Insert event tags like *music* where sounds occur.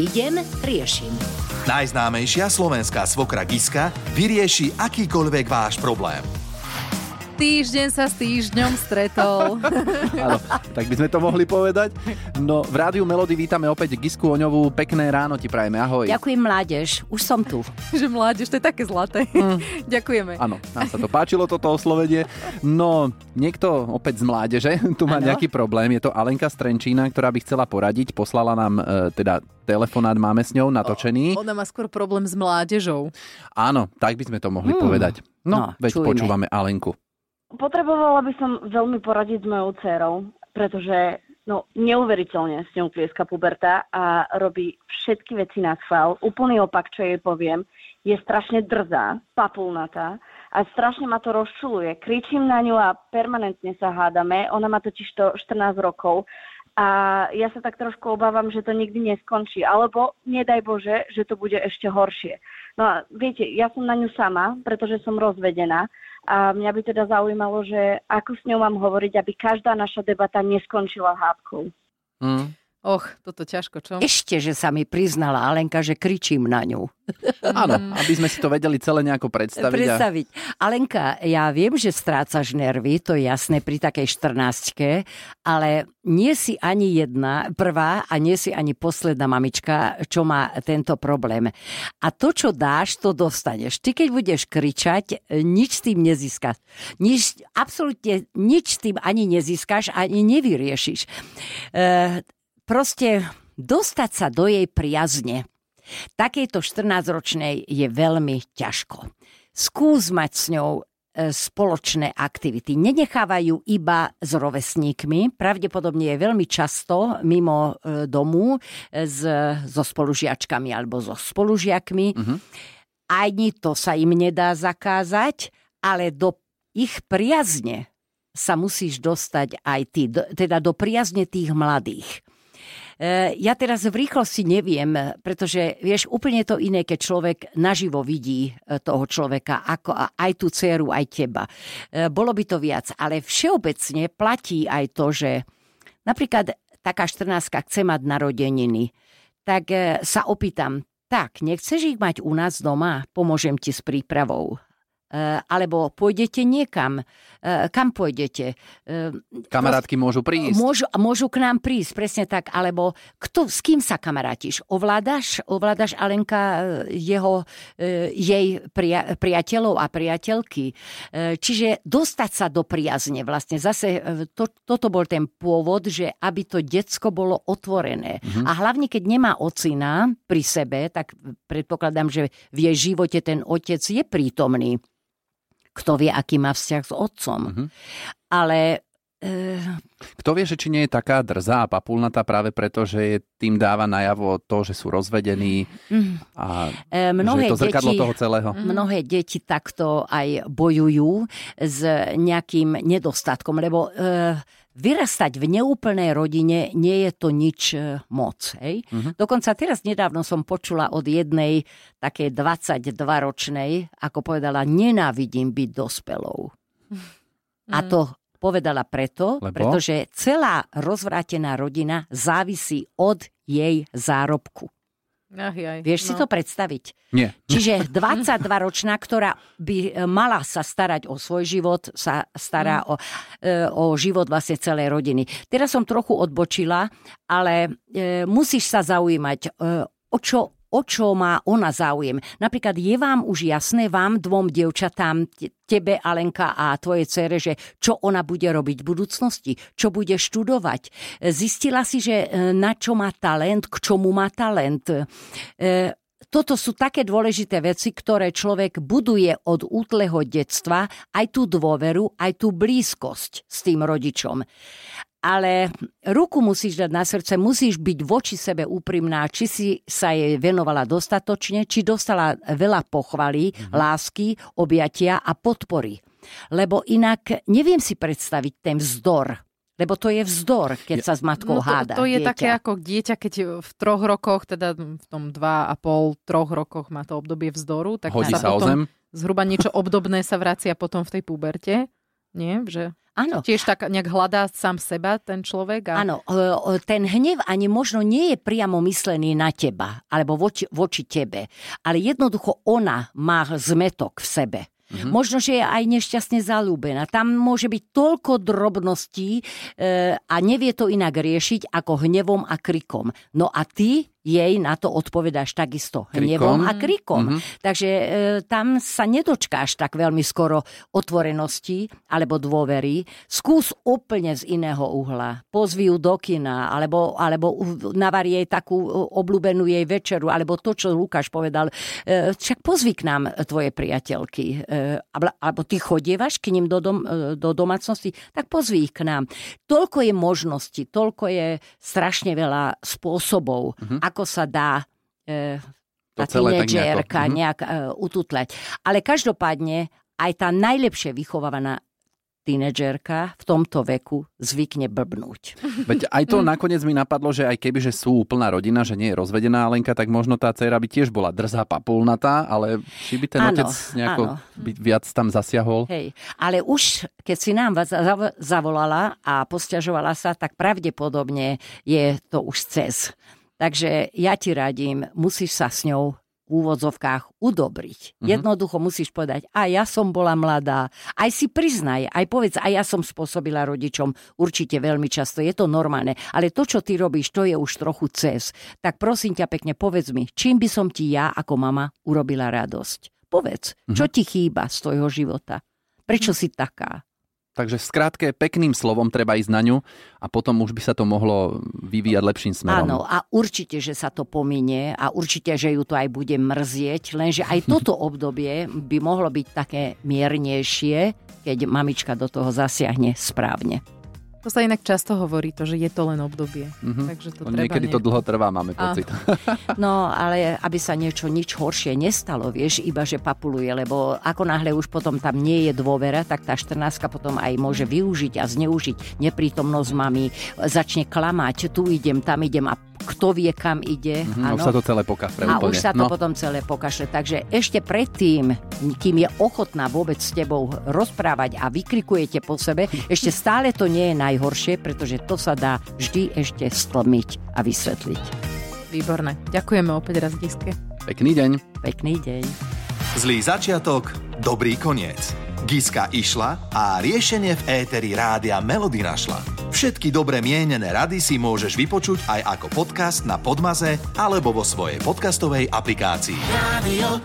Idem, riešim. Najznámejšia slovenská svokra Giska vyrieši akýkoľvek váš problém. Týždeň sa s týždňom stretol. *laughs* Áno, tak by sme to mohli povedať. No, v rádiu Melody vítame opäť Gisku Oňovú. Pekné ráno ti prajeme, ahoj. Ďakujem, mládež. Už som tu. *laughs* že mládež, to je také zlaté. Mm. *laughs* Ďakujeme. Áno, nám sa to páčilo, toto oslovenie. No, niekto opäť z mládeže tu má ano. nejaký problém. Je to Alenka Strenčína, ktorá by chcela poradiť. Poslala nám e, teda telefonát, máme s ňou natočený. O, ona má skôr problém s mládežou. Áno, tak by sme to mohli mm. povedať. No, no veď čujme. počúvame Alenku. Potrebovala by som veľmi poradiť s mojou dcerou, pretože no, neuveriteľne s ňou plieska puberta a robí všetky veci na schvál. Úplný opak, čo jej poviem, je strašne drzá, papulnatá a strašne ma to rozčuluje. Kričím na ňu a permanentne sa hádame. Ona má totiž to 14 rokov a ja sa tak trošku obávam, že to nikdy neskončí. Alebo, nedaj Bože, že to bude ešte horšie. No a viete, ja som na ňu sama, pretože som rozvedená a mňa by teda zaujímalo, že ako s ňou mám hovoriť, aby každá naša debata neskončila hádkou. Mm. Och, toto ťažko, čo? Ešte, že sa mi priznala Alenka, že kričím na ňu. *laughs* Áno, aby sme si to vedeli celé nejako predstaviť. Predstaviť. A... Alenka, ja viem, že strácaš nervy, to je jasné pri takej 14 ale nie si ani jedna, prvá a nie si ani posledná mamička, čo má tento problém. A to, čo dáš, to dostaneš. Ty, keď budeš kričať, nič tým nezískaš. Nič, absolútne nič tým ani nezískaš, ani nevyriešiš. E, proste dostať sa do jej priazne takejto 14-ročnej je veľmi ťažko. Skús mať s ňou e, spoločné aktivity. Nenechávajú iba s rovesníkmi, pravdepodobne je veľmi často mimo e, domu e, s, so spolužiačkami alebo so spolužiakmi. Uh-huh. Ani to sa im nedá zakázať, ale do ich priazne sa musíš dostať aj ty, teda do priazne tých mladých. E, ja teraz v rýchlosti neviem, pretože vieš, úplne to iné, keď človek naživo vidí e, toho človeka, ako aj tú dceru, aj teba. E, bolo by to viac, ale všeobecne platí aj to, že napríklad taká 14 chce mať narodeniny, tak sa opýtam, tak, nechceš ich mať u nás doma? Pomôžem ti s prípravou. Eh, alebo pôjdete niekam. Eh, kam pôjdete? Eh, Kamarátky môžu prísť. Môžu, môžu k nám prísť, presne tak. Alebo kto, s kým sa kamarátiš? Ovládaš, ovládaš Alenka jeho, jej pria, priateľov a priateľky. Čiže dostať sa do priazne. Vlastne zase to, toto bol ten pôvod, že aby to decko bolo otvorené. Mm-hmm. A hlavne, keď nemá ocina pri sebe, tak predpokladám, že v jej živote ten otec je prítomný kto vie, aký má vzťah s otcom. Mm-hmm. Ale kto vie, že či nie je taká drzá a papulnatá práve preto, že je tým dáva najavo to, že sú rozvedení mhm. a mnohé že je to zrkadlo deti, toho celého. Mhm. Mnohé deti takto aj bojujú s nejakým nedostatkom, lebo e, vyrastať v neúplnej rodine nie je to nič e, moc. Hej? Uh-huh. Dokonca teraz nedávno som počula od jednej takej 22-ročnej, ako povedala, nenávidím byť dospelou. Uh-huh. A to povedala preto, Lebo? pretože celá rozvrátená rodina závisí od jej zárobku. Ach, jaj, Vieš no. si to predstaviť? Nie. Čiže 22-ročná, ktorá by e, mala sa starať o svoj život, sa stará mm. o, e, o život vlastne celej rodiny. Teraz som trochu odbočila, ale e, musíš sa zaujímať, e, o čo o čo má ona záujem. Napríklad je vám už jasné, vám dvom devčatám, tebe Alenka a tvoje cere, že čo ona bude robiť v budúcnosti, čo bude študovať. Zistila si, že e, na čo má talent, k čomu má talent. E, toto sú také dôležité veci, ktoré človek buduje od útleho detstva, aj tú dôveru, aj tú blízkosť s tým rodičom ale ruku musíš dať na srdce, musíš byť voči sebe úprimná, či si sa jej venovala dostatočne, či dostala veľa pochvaly, mm-hmm. lásky, objatia a podpory. Lebo inak neviem si predstaviť ten vzdor, lebo to je vzdor, keď sa s matkou no to, háda. To je dieťa. také ako dieťa, keď v troch rokoch, teda v tom dva a pol, troch rokoch má to obdobie vzdoru, tak Hodí sa, sa potom zhruba niečo obdobné sa vracia potom v tej puberte. Nie? Že... Áno. Tiež tak nejak hľadá sám seba ten človek? A... Áno, e, e, ten hnev ani možno nie je priamo myslený na teba, alebo voči, voči tebe, ale jednoducho ona má zmetok v sebe. Mm-hmm. Možno, že je aj nešťastne zalúbená. Tam môže byť toľko drobností e, a nevie to inak riešiť ako hnevom a krikom. No a ty jej na to odpovedáš takisto hnevom a krikom. Mm-hmm. Takže e, tam sa nedočkáš tak veľmi skoro otvorenosti alebo dôvery. Skús úplne z iného uhla. Pozvi ju do kina, alebo, alebo navari jej takú obľúbenú jej večeru, alebo to, čo Lukáš povedal. E, však pozvi k nám tvoje priateľky. E, alebo ty chodievaš k ním do, dom, e, do domácnosti, tak pozvi ich k nám. Toľko je možností, toľko je strašne veľa spôsobov, mm-hmm ako sa dá e, tá tínedžerka nejako... nejak e, ututlať. Ale každopádne aj tá najlepšie vychovávaná tínedžerka v tomto veku zvykne blbnúť. Veď aj to nakoniec mi napadlo, že aj keby, že sú úplná rodina, že nie je rozvedená Alenka, tak možno tá dcera by tiež bola drzá papulnatá, ale či by ten áno, otec nejako by viac tam zasiahol? Hej, ale už keď si nám zavolala a posťažovala sa, tak pravdepodobne je to už cez. Takže ja ti radím, musíš sa s ňou v úvodzovkách udobriť. Mm-hmm. Jednoducho musíš povedať, a ja som bola mladá, aj si priznaj, aj povedz, a ja som spôsobila rodičom určite veľmi často, je to normálne, ale to, čo ty robíš, to je už trochu cez. Tak prosím ťa pekne, povedz mi, čím by som ti ja ako mama urobila radosť? Povedz, mm-hmm. čo ti chýba z tvojho života? Prečo mm-hmm. si taká? Takže skrátke, pekným slovom treba ísť na ňu a potom už by sa to mohlo vyvíjať lepším smerom. Áno, a určite, že sa to pominie a určite, že ju to aj bude mrzieť, lenže aj toto obdobie by mohlo byť také miernejšie, keď mamička do toho zasiahne správne. To sa inak často hovorí, to, že je to len obdobie. Mm-hmm. Takže to treba Niekedy nie... to dlho trvá, máme pocit. A... *laughs* No, ale aby sa niečo nič horšie nestalo, vieš, iba že papuluje, lebo ako náhle už potom tam nie je dôvera, tak tá 14 potom aj môže využiť a zneužiť neprítomnosť mami, začne klamať, tu idem, tam idem a kto vie, kam ide. Mm-hmm, už sa to celé pokašle. A úplne. už sa to no. potom celé pokašle. Takže ešte predtým, kým je ochotná vôbec s tebou rozprávať a vykrikujete po sebe, ešte stále to nie je najhoršie, pretože to sa dá vždy ešte stlmiť a vysvetliť. Výborné. Ďakujeme opäť raz, Giske. Pekný deň. Pekný deň. Zlý začiatok, dobrý koniec. Giska išla a riešenie v éteri rádia Melody našla. Všetky dobre mienené rady si môžeš vypočuť aj ako podcast na Podmaze alebo vo svojej podcastovej aplikácii. Radio